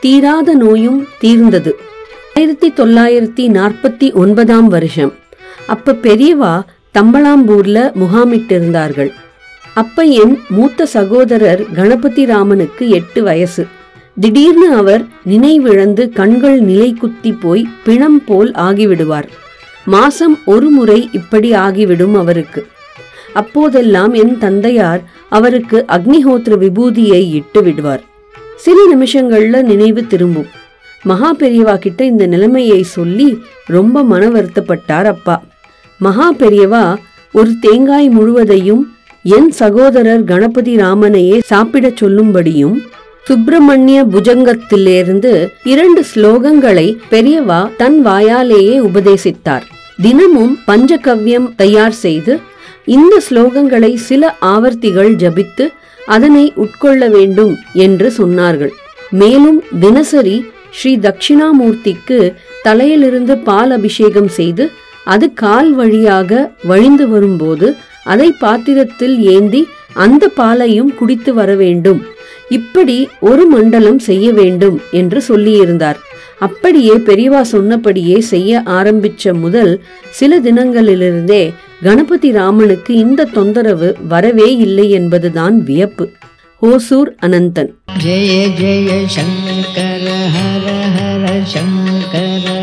தீராத நோயும் தீர்ந்தது. ஆயிரத்தி தொள்ளாயிரத்தி நாற்பத்தி ஒன்பதாம் வருஷம். அப்ப பெரியவா தம்பளாம்பூர்ல முகாமிட்டிருந்தார்கள். அப்ப என் மூத்த சகோதரர் கணபதி ராமனுக்கு எட்டு வயசு. திடீர்னு அவர் நினைவிழந்து கண்கள் நிலை குத்தி போய் பிணம் போல் ஆகிவிடுவார். மாசம் ஒரு முறை இப்படி ஆகிவிடும் அவருக்கு. அப்போதெல்லாம் என் தந்தையார் அவருக்கு அக்னிஹோத்திர விபூதியை இட்டு விடுவார். சில நிமிஷங்கள்ல நினைவு திரும்பும். மகா பெரியவா கிட்ட இந்த நிலைமையை சொல்லி ரொம்ப மன வருத்தப்பட்டார் அப்பா. மகா பெரியவா ஒரு தேங்காய் முழுவதையும் என் சகோதரர் கணபதி ராமனையே சாப்பிடச் சொல்லும்படியும் சுப்பிரமணிய புஜங்கத்திலிருந்து இரண்டு ஸ்லோகங்களை பெரியவா தன் வாயாலேயே உபதேசித்தார். தினமும் பஞ்சகவ்யம் தயார் செய்து இந்த ஸ்லோகங்களை சில ஆவர்த்திகள் ஜபித்து அதனை உட்கொள்ள வேண்டும் என்று சொன்னார்கள். மேலும் தினசரி ஸ்ரீ தட்சிணாமூர்த்திக்கு தலையிலிருந்து பால் அபிஷேகம் செய்து அது கால் வழியாக வழிந்து வரும்போது அதை பாத்திரத்தில் ஏந்தி அந்த பாலையும் குடித்து வர வேண்டும். இப்படி ஒரு மண்டலம் செய்ய வேண்டும் என்று சொல்லியிருந்தார். அப்படியே பெரியவா சொன்னபடியே செய்ய ஆரம்பிச்ச முதல் சில தினங்களிலிருந்தே கணபதி ராமனுக்கு இந்த தொந்தரவு வரவே இல்லை என்பதுதான் வியப்பு. ஹோசூர் அனந்தன். ஜெய ஜெய சங்கர ஹர ஹர சங்கர.